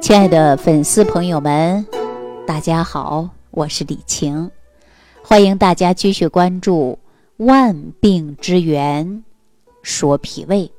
亲爱的粉丝朋友们，大家好，我是李晴，欢迎大家继续关注《万病之源说脾胃》。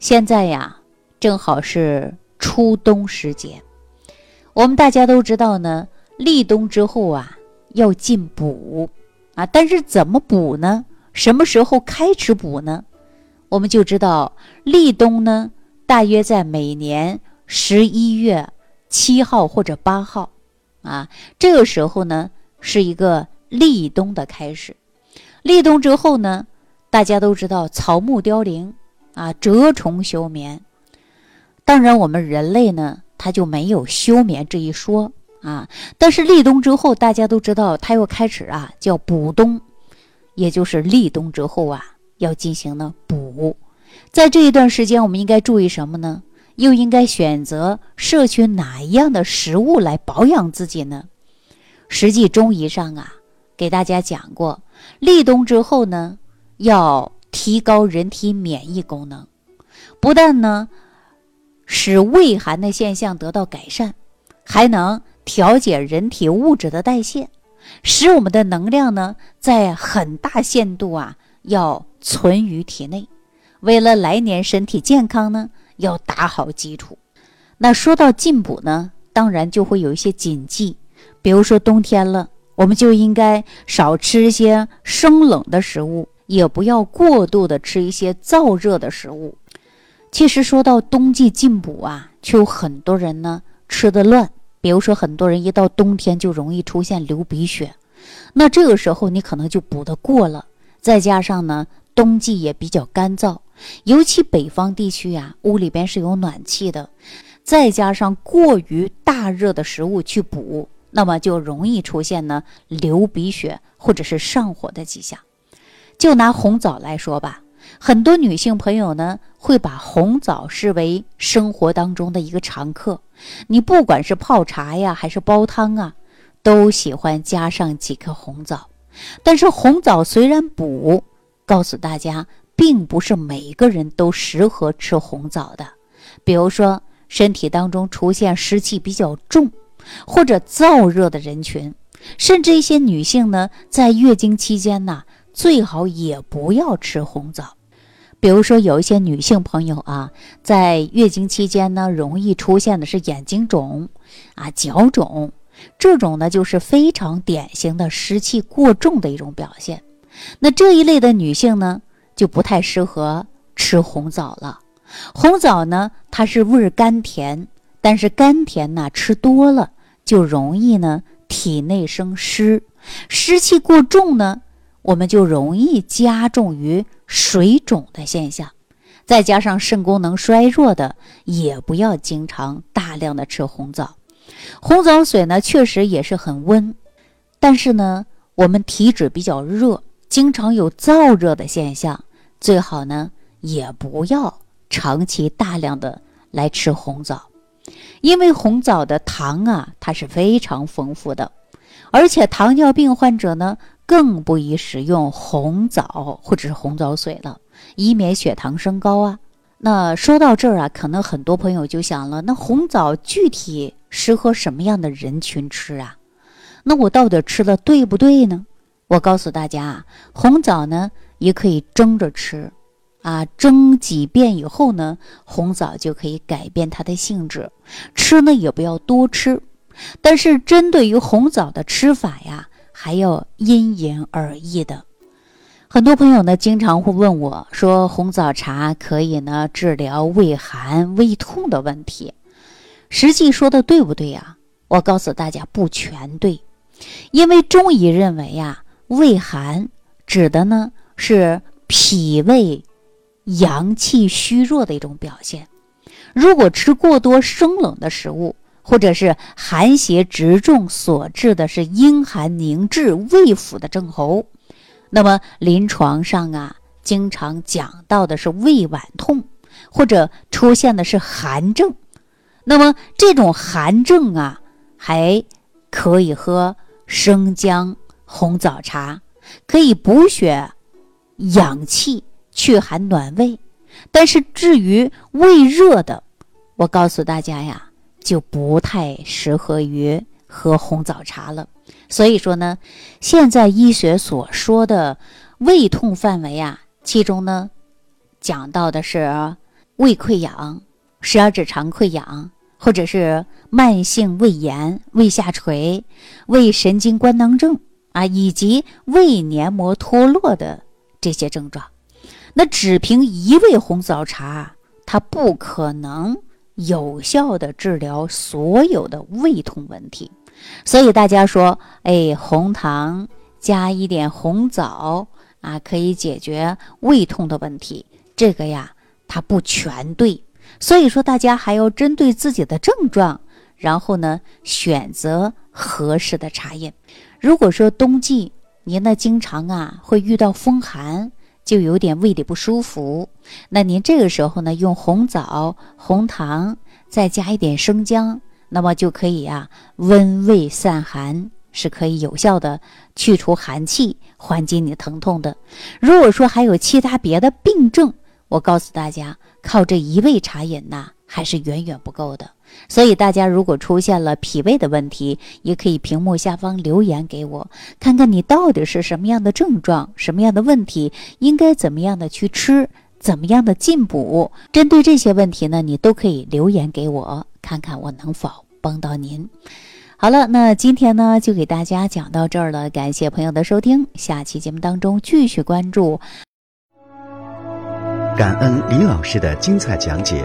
现在呀，正好是初冬时节，我们大家都知道呢，立冬之后啊，要进补啊，但是怎么补呢？什么时候开始补呢？我们就知道立冬呢，大约在每年。十一月七号或者八号，啊，这个时候呢是一个立冬的开始。立冬之后呢，大家都知道草木凋零啊，蛰虫休眠。当然，我们人类呢，它就没有休眠这一说啊。但是立冬之后，大家都知道它又开始啊，叫补冬，也就是立冬之后啊，要进行呢补。在这一段时间，我们应该注意什么呢？又应该选择摄取哪一样的食物来保养自己呢？实际中医上啊，给大家讲过，立冬之后呢，要提高人体免疫功能，不但呢使胃寒的现象得到改善，还能调节人体物质的代谢，使我们的能量呢在很大限度啊要存于体内。为了来年身体健康呢。要打好基础。那说到进补呢，当然就会有一些禁忌，比如说冬天了，我们就应该少吃一些生冷的食物，也不要过度的吃一些燥热的食物。其实说到冬季进补啊，却有很多人呢吃的乱，比如说很多人一到冬天就容易出现流鼻血，那这个时候你可能就补得过了，再加上呢冬季也比较干燥。尤其北方地区呀，屋里边是有暖气的，再加上过于大热的食物去补，那么就容易出现呢流鼻血或者是上火的迹象。就拿红枣来说吧，很多女性朋友呢会把红枣视为生活当中的一个常客，你不管是泡茶呀还是煲汤啊，都喜欢加上几颗红枣。但是红枣虽然补，告诉大家。并不是每个人都适合吃红枣的，比如说身体当中出现湿气比较重或者燥热的人群，甚至一些女性呢，在月经期间呢，最好也不要吃红枣。比如说有一些女性朋友啊，在月经期间呢，容易出现的是眼睛肿啊、脚肿，这种呢就是非常典型的湿气过重的一种表现。那这一类的女性呢？就不太适合吃红枣了。红枣呢，它是味甘甜，但是甘甜呢，吃多了就容易呢体内生湿，湿气过重呢，我们就容易加重于水肿的现象。再加上肾功能衰弱的，也不要经常大量的吃红枣。红枣水呢，确实也是很温，但是呢，我们体质比较热，经常有燥热的现象。最好呢，也不要长期大量的来吃红枣，因为红枣的糖啊，它是非常丰富的，而且糖尿病患者呢，更不宜食用红枣或者是红枣水了，以免血糖升高啊。那说到这儿啊，可能很多朋友就想了，那红枣具体适合什么样的人群吃啊？那我到底吃的对不对呢？我告诉大家啊，红枣呢。也可以蒸着吃，啊，蒸几遍以后呢，红枣就可以改变它的性质。吃呢也不要多吃，但是针对于红枣的吃法呀，还要因人而异的。很多朋友呢经常会问我说，红枣茶可以呢治疗胃寒、胃痛的问题，实际说的对不对呀？我告诉大家不全对，因为中医认为呀，胃寒指的呢。是脾胃阳气虚弱的一种表现。如果吃过多生冷的食物，或者是寒邪直中所致的是阴寒凝滞胃腑的症候，那么临床上啊，经常讲到的是胃脘痛，或者出现的是寒症。那么这种寒症啊，还可以喝生姜红枣茶，可以补血。养气祛寒暖胃，但是至于胃热的，我告诉大家呀，就不太适合于喝红枣茶了。所以说呢，现在医学所说的胃痛范围啊，其中呢讲到的是胃溃疡、十二指肠溃疡，或者是慢性胃炎、胃下垂、胃神经官能症啊，以及胃黏膜脱落的这些症状。那只凭一味红枣茶，它不可能有效的治疗所有的胃痛问题。所以大家说，哎，红糖加一点红枣啊，可以解决胃痛的问题。这个呀，它不全对。所以说，大家还要针对自己的症状，然后呢，选择合适的茶饮。如果说冬季您呢经常啊会遇到风寒，就有点胃里不舒服，那您这个时候呢，用红枣、红糖，再加一点生姜。那么就可以啊，温胃散寒，是可以有效的去除寒气，缓解你疼痛的。如果说还有其他别的病症，我告诉大家，靠这一味茶饮呐，还是远远不够的。所以大家如果出现了脾胃的问题，也可以屏幕下方留言给我，看看你到底是什么样的症状，什么样的问题，应该怎么样的去吃，怎么样的进补。针对这些问题呢，你都可以留言给我。看看我能否帮到您。好了，那今天呢就给大家讲到这儿了，感谢朋友的收听，下期节目当中继续关注。感恩李老师的精彩讲解。